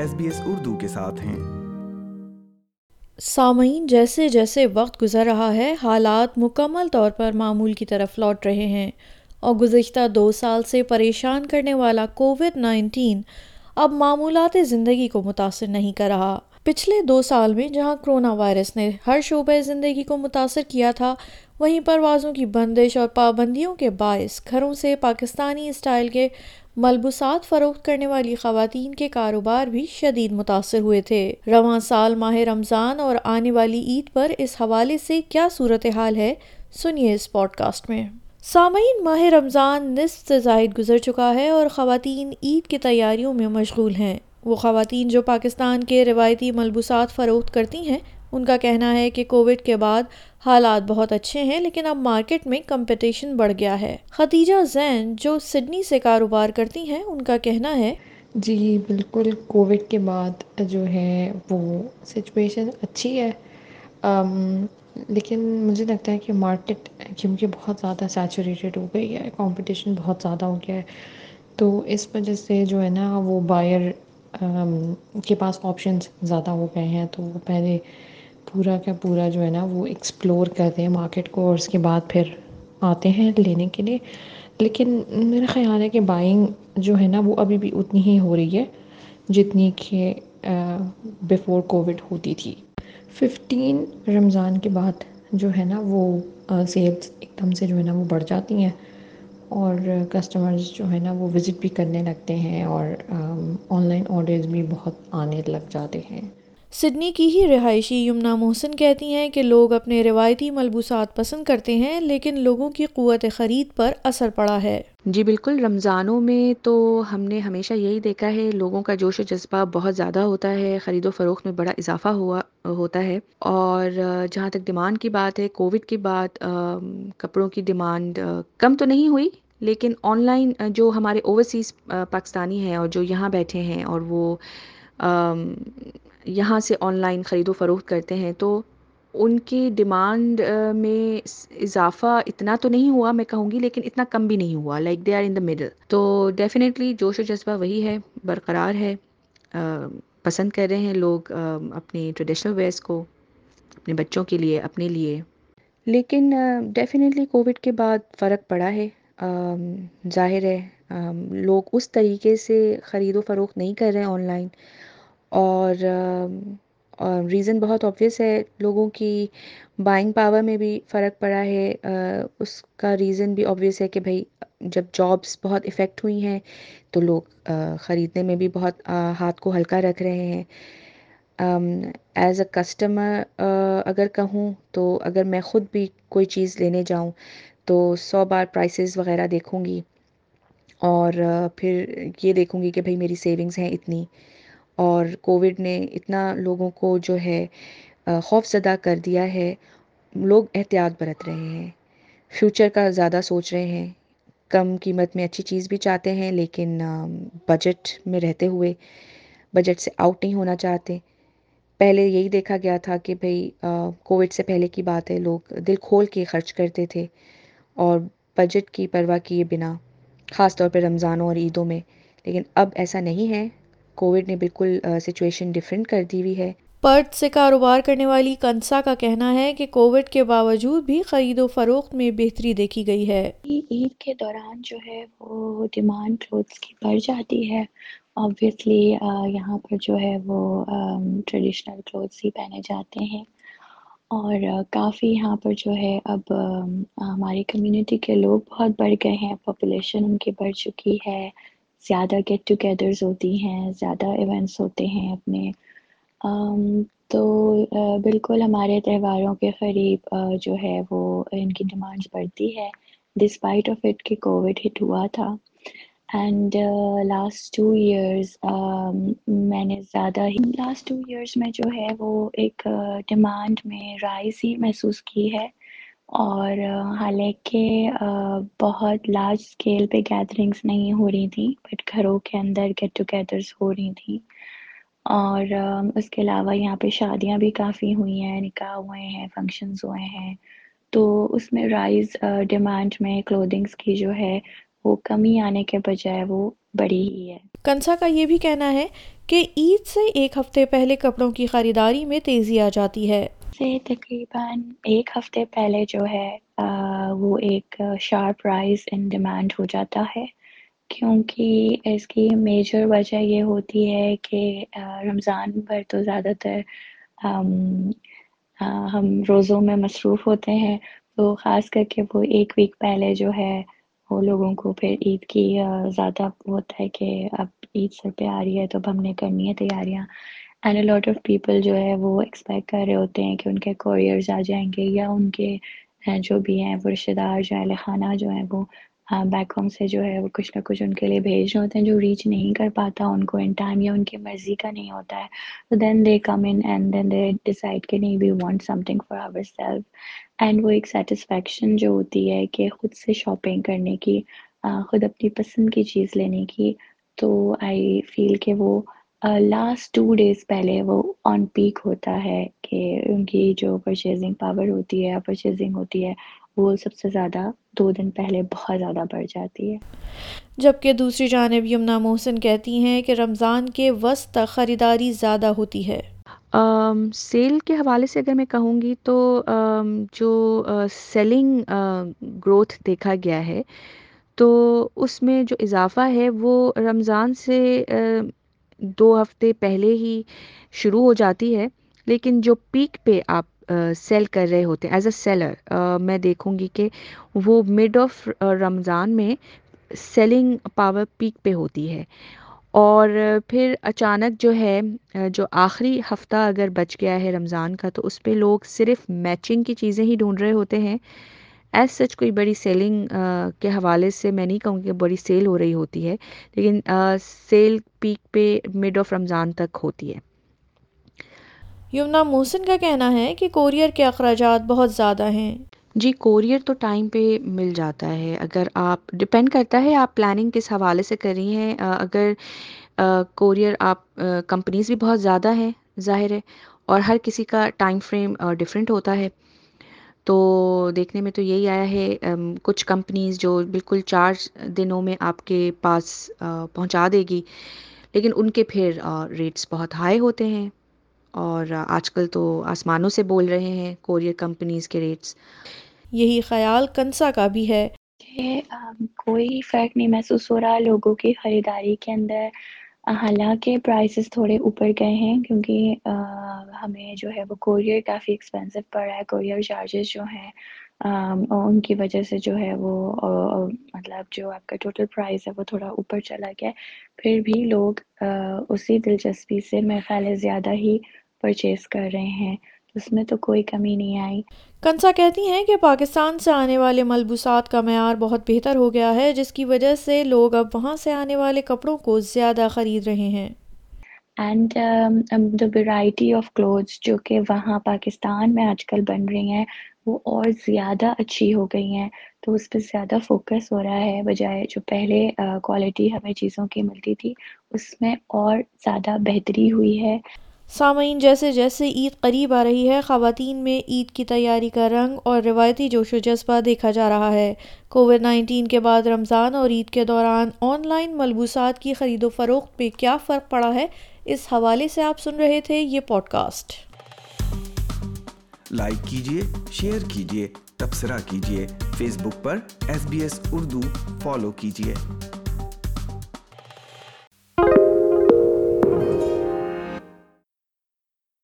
S B S Urdu کے ساتھ ہیں۔ سامعین، جیسے جیسے وقت گزر رہا ہے، حالات مکمل طور پر معمول کی طرف لوٹ رہے ہیں۔ اور گزشتہ دو سال سے پریشان کرنے والا کووڈ نائنٹین اب معمولات زندگی کو متاثر نہیں کر رہا۔ پچھلے دو سال میں جہاں کرونا وائرس نے ہر شعبہ زندگی کو متاثر کیا تھا، وہیں پروازوں کی بندش اور پابندیوں کے باعث گھروں سے پاکستانی اسٹائل کے ملبوسات فروخت کرنے والی خواتین کے کاروبار بھی شدید متاثر ہوئے تھے۔ رواں سال ماہ رمضان اور آنے والی عید پر اس حوالے سے کیا صورتحال ہے، سنیے اس پوڈ کاسٹ میں۔ سامعین، ماہ رمضان نصف سے زائد گزر چکا ہے اور خواتین عید کی تیاریوں میں مشغول ہیں۔ وہ خواتین جو پاکستان کے روایتی ملبوسات فروخت کرتی ہیں ان کا کہنا ہے کہ کووڈ کے بعد حالات بہت اچھے ہیں، لیکن اب مارکیٹ میں کمپٹیشن بڑھ گیا ہے۔ خدیجہ زین، جو سڈنی سے کاروبار کرتی ہیں، ان کا کہنا ہے۔ جی بالکل۔ کووڈ کے بعد جو ہے، وہ سچویشن اچھی ہے۔ لیکن مجھے لگتا ہے کہ مارکیٹ کیونکہ بہت زیادہ سیچوریٹیڈ ہو گئی ہے کمپٹیشن بہت زیادہ ہو گیا ہے۔ تو اس وجہ سے جو ہے نا، وہ بائر کے پاس آپشنس زیادہ ہو گئے ہیں۔ تو وہ پہلے پورا کا پورا جو ہے نا وہ ایکسپلور کرتے ہیں مارکیٹ کو اور اس کے بعد پھر آتے ہیں لینے کے لیے۔ لیکن میرا خیال ہے کہ بائنگ جو ہے نا وہ ابھی بھی اتنی ہی ہو رہی ہے جتنی کہ بیفور کووڈ ہوتی تھی۔ ففٹین رمضان کے بعد جو ہے نا وہ سیلس ایک دم سے جو ہے نا وہ بڑھ جاتی ہیں اور کسٹمرز جو ہے نا وہ وزٹ بھی کرنے لگتے ہیں اور آن لائن آڈرز بھی بہت آنے لگ جاتے ہیں۔ سڈنی کی ہی رہائشی یمنا محسن کہتی ہیں کہ لوگ اپنے روایتی ملبوسات پسند کرتے ہیں لیکن لوگوں کی قوت خرید پر اثر پڑا ہے۔ جی بالکل، رمضانوں میں تو ہم نے ہمیشہ یہی دیکھا ہے، لوگوں کا جوش و جذبہ بہت زیادہ ہوتا ہے، خرید و فروخت میں بڑا اضافہ ہوا، ہوتا ہے۔ اور جہاں تک ڈیمانڈ کی بات ہے، کووڈ کی بات کپڑوں کی ڈیمانڈ کم تو نہیں ہوئی، لیکن آن لائن جو ہمارے اوورسیز پاکستانی ہیں اور جو یہاں بیٹھے ہیں اور وہ یہاں سے آن لائن خرید و فروخت کرتے ہیں تو ان کی ڈیمانڈ میں اضافہ اتنا تو نہیں ہوا میں کہوں گی، لیکن اتنا کم بھی نہیں ہوا like they are in the middle تو ڈیفینیٹلی جوش و جذبہ وہی ہے، برقرار ہے پسند کر رہے ہیں لوگ اپنی ٹریڈیشنل ویئرس کو، اپنے بچوں کے لیے، اپنے لیے۔ لیکن ڈیفینیٹلی کووڈ کے بعد فرق پڑا ہے۔ ظاہر ہے لوگ اس طریقے سے خرید و فروخت نہیں کر رہے ہیں آن لائن۔ اور ریزن بہت آبویس ہے لوگوں کی بائنگ پاور میں بھی فرق پڑا ہے۔ اس کا ریزن بھی آبویس ہے کہ بھائی جب جابس بہت افیکٹ ہوئی ہیں تو لوگ خریدنے میں بھی بہت ہاتھ کو ہلکا رکھ رہے ہیں۔ ایز اے کسٹمر اگر کہوں تو اگر میں خود بھی کوئی چیز لینے جاؤں تو سو بار پرائسیز وغیرہ دیکھوں گی۔ اور پھر یہ دیکھوں گی کہ بھائی میری سیونگس ہیں اتنی۔ اور کووڈ نے اتنا لوگوں کو جو ہے خوف زدہ کر دیا ہے۔ لوگ احتیاط برت رہے ہیں۔ فیوچر کا زیادہ سوچ رہے ہیں۔ کم قیمت میں اچھی چیز بھی چاہتے ہیں، لیکن بجٹ میں رہتے ہوئے بجٹ سے آؤٹ نہیں ہونا چاہتے۔ پہلے یہی دیکھا گیا تھا کہ بھائی کووڈ سے پہلے کی بات ہے لوگ دل کھول کے خرچ کرتے تھے اور بجٹ کی پرواہ کیے بنا، خاص طور پہ رمضانوں اور عیدوں میں۔ لیکن اب ایسا نہیں ہے۔ کووڈ نے بالکل سچویشن ڈفرینٹ کر دی ہوئی ہے۔ پرت سے کاروبار کرنے والی کنسا کا کہنا ہے کہ کووڈ کے باوجود بھی خرید و فروخت میں بہتری دیکھی گئی ہے۔ عید کے دوران جو ہے وہ ڈیمانڈ کلوتھس کی بڑھ جاتی ہے۔ آبویسلی یہاں پر جو ہے وہ ٹریڈیشنل کلوتھس ہی پہنے جاتے ہیں۔ اور کافی یہاں پر جو ہے اب ہماری کمیونٹی کے لوگ بہت بڑھ گئے ہیں۔ پاپولیشن ان کی بڑھ چکی ہے۔ زیادہ گیٹ ٹوگیدرز ہوتی ہیں، زیادہ ایونٹس ہوتے ہیں اپنے۔ تو بالکل ہمارے تہواروں کے قریب جو ہے وہ ان کی ڈیمانڈس بڑھتی ہے۔ ڈسپائٹ آف اٹ کہ کووڈ ہٹ ہوا تھا۔ اینڈ لاسٹ ٹو ایئرس میں نے زیادہ ہی لاسٹ ٹو ایئرس میں جو ہے وہ ایک ڈیمانڈ میں رائز ہی محسوس کی ہے۔ اور حالانکہ بہت لارج اسکیل پہ گیدرنگس نہیں ہو رہی تھیں بٹ گھروں کے اندر گیٹ ٹوگیدرس ہو رہی تھیں۔ اور اس کے علاوہ یہاں پہ شادیاں بھی کافی ہوئی ہیں، نکاح ہوئے ہیں فنکشنز ہوئے ہیں۔ تو اس میں رائز ڈیمانڈ میں کلودنگس کی جو ہے، وہ کمی آنے کے بجائے وہ بڑی ہی ہے۔ کنسا کا یہ بھی کہنا ہے کہ عید سے ایک ہفتے پہلے کپڑوں کی خریداری میں تیزی آ جاتی ہے۔ سے تقریباً ایک ہفتے پہلے جو ہے وہ ایک شارپ پرائز ان ڈیمانڈ ہو جاتا ہے۔ کیونکہ اس کی میجر وجہ یہ ہوتی ہے کہ رمضان بھر تو زیادہ تر، ہم روزوں میں مصروف ہوتے ہیں۔ تو خاص کر کے وہ ایک ویک پہلے جو ہے، وہ لوگوں کو پھر عید کی زیادہ ہوتا ہے کہ اب عید سر پہ آ رہی ہے، تو اب ہم نے کرنی ہے تیاریاں۔ And a lot of people جو ہے وہ ایکسپیکٹ کر رہے ہوتے ہیں کہ ان کے کوریئرز آ جائیں گے یا ان کے جو بھی ہیں وہ رشتے دار جو اہل خانہ جو ہیں وہ بیک ہوم سے جو ہے وہ کچھ نہ کچھ ان کے لیے بھیج رہے ہوتے ہیں جو ریچ نہیں کر پاتا ان کو ان ٹائم یا ان کی مرضی کا نہیں ہوتا ہے۔ تو دین دے کم in and then they decide کہ نہیں we want something for our self and وہ ایک سیٹسفیکشن جو ہوتی ہے کہ خود سے شاپنگ کرنے کی خود اپنی پسند کی چیز لینے کی، تو آئی فیل کہ وہ لاسٹ ٹو ڈیز پہلے وہ آن پیک ہوتا ہے کہ ان کی جو پرچیزنگ پاور ہوتی ہے پرچیزنگ ہوتی ہے وہ سب سے زیادہ دو دن پہلے بہت زیادہ بڑھ جاتی ہے۔ جبکہ دوسری جانب یمنا محسن کہتی ہیں کہ رمضان کے وسط تک خریداری زیادہ ہوتی ہے۔ سیل کے حوالے سے اگر میں کہوں گی تو جو سیلنگ گروتھ دیکھا گیا ہے تو اس میں جو اضافہ ہے وہ رمضان سے دو ہفتے پہلے ہی شروع ہو جاتی ہے، لیکن جو پیک پہ آپ سیل کر رہے ہوتے ہیں ایز اے سیلر میں دیکھوں گی کہ وہ مڈ آف رمضان میں سیلنگ پاور پیک پہ ہوتی ہے۔ اور پھر اچانک جو ہے جو آخری ہفتہ اگر بچ گیا ہے رمضان کا، تو اس پہ لوگ صرف میچنگ کی چیزیں ہی ڈھونڈ رہے ہوتے ہیں۔ ایز سچ کوئی بڑی سیلنگ کے حوالے سے میں نہیں کہوں کہ بڑی سیل ہو رہی ہوتی ہے لیکن سیل پیک پہ مڈ آف رمضان تک ہوتی ہے۔ یمنا محسن کا کہنا ہے کہ کوریئر کے اخراجات بہت زیادہ ہیں۔ جی کوریئر تو ٹائم پہ مل جاتا ہے۔ اگر آپ ڈپینڈ کرتا ہے آپ پلاننگ کس حوالے سے کر رہی ہیں۔ اگر کوریئر آپ کمپنیز بھی بہت زیادہ ہیں ظاہر ہے اور ہر کسی کا ٹائم فریم ڈفرینٹ ہوتا ہے۔ تو دیکھنے میں تو یہی آیا ہے کچھ کمپنیز جو بالکل چار دنوں میں آپ کے پاس پہنچا دے گی لیکن ان کے پھر ریٹس بہت ہائی ہوتے ہیں۔ اور آج کل تو آسمانوں سے بول رہے ہیں کوریئر کمپنیز کے ریٹس۔ یہی خیال کنسا کا بھی ہے۔ کہ کوئی فرق نہیں محسوس ہو رہا لوگوں کی خریداری کے اندر۔ حالانکہ پرائسز تھوڑے اوپر گئے ہیں کیونکہ ہمیں جو ہے وہ کوریئر کافی ایکسپینسو پڑ رہا ہے کوریئر چارجز جو ہیں ان کی وجہ سے جو ہے وہ مطلب جو آپ کا ٹوٹل پرائز ہے وہ تھوڑا اوپر چلا گیا پھر بھی لوگ اسی دلچسپی سے میں خیال زیادہ ہی پرچیز کر رہے ہیں۔ اس میں تو کوئی کمی نہیں آئی۔ کنسا کہتی ہیں کہ پاکستان سے آنے والے ملبوسات کا معیار بہت بہتر ہو گیا ہے جس کی وجہ سے لوگ اب وہاں سے آنے والے کپڑوں کو زیادہ خرید رہے ہیں۔ And the variety of clothes جو کہ وہاں پاکستان میں آج کل بن رہی ہیں وہ اور زیادہ اچھی ہو گئی ہیں۔ تو اس پہ زیادہ فوکس ہو رہا ہے بجائے جو پہلے کوالٹی ہمیں چیزوں کی ملتی تھی اس میں اور زیادہ بہتری ہوئی ہے۔ سامعین، جیسے جیسے عید قریب آ رہی ہے، خواتین میں عید کی تیاری کا رنگ اور روایتی جوش و جذبہ دیکھا جا رہا ہے۔ کووڈ نائنٹین کے بعد رمضان اور عید کے دوران آن لائن ملبوسات کی خرید و فروخت پہ کیا فرق پڑا ہے؟ اس حوالے سے آپ سن رہے تھے یہ پوڈ کاسٹ لائک کیجیے شیئر کیجیے تبصرہ کیجیے فیس بک پر S B S Urdu follow کیجیے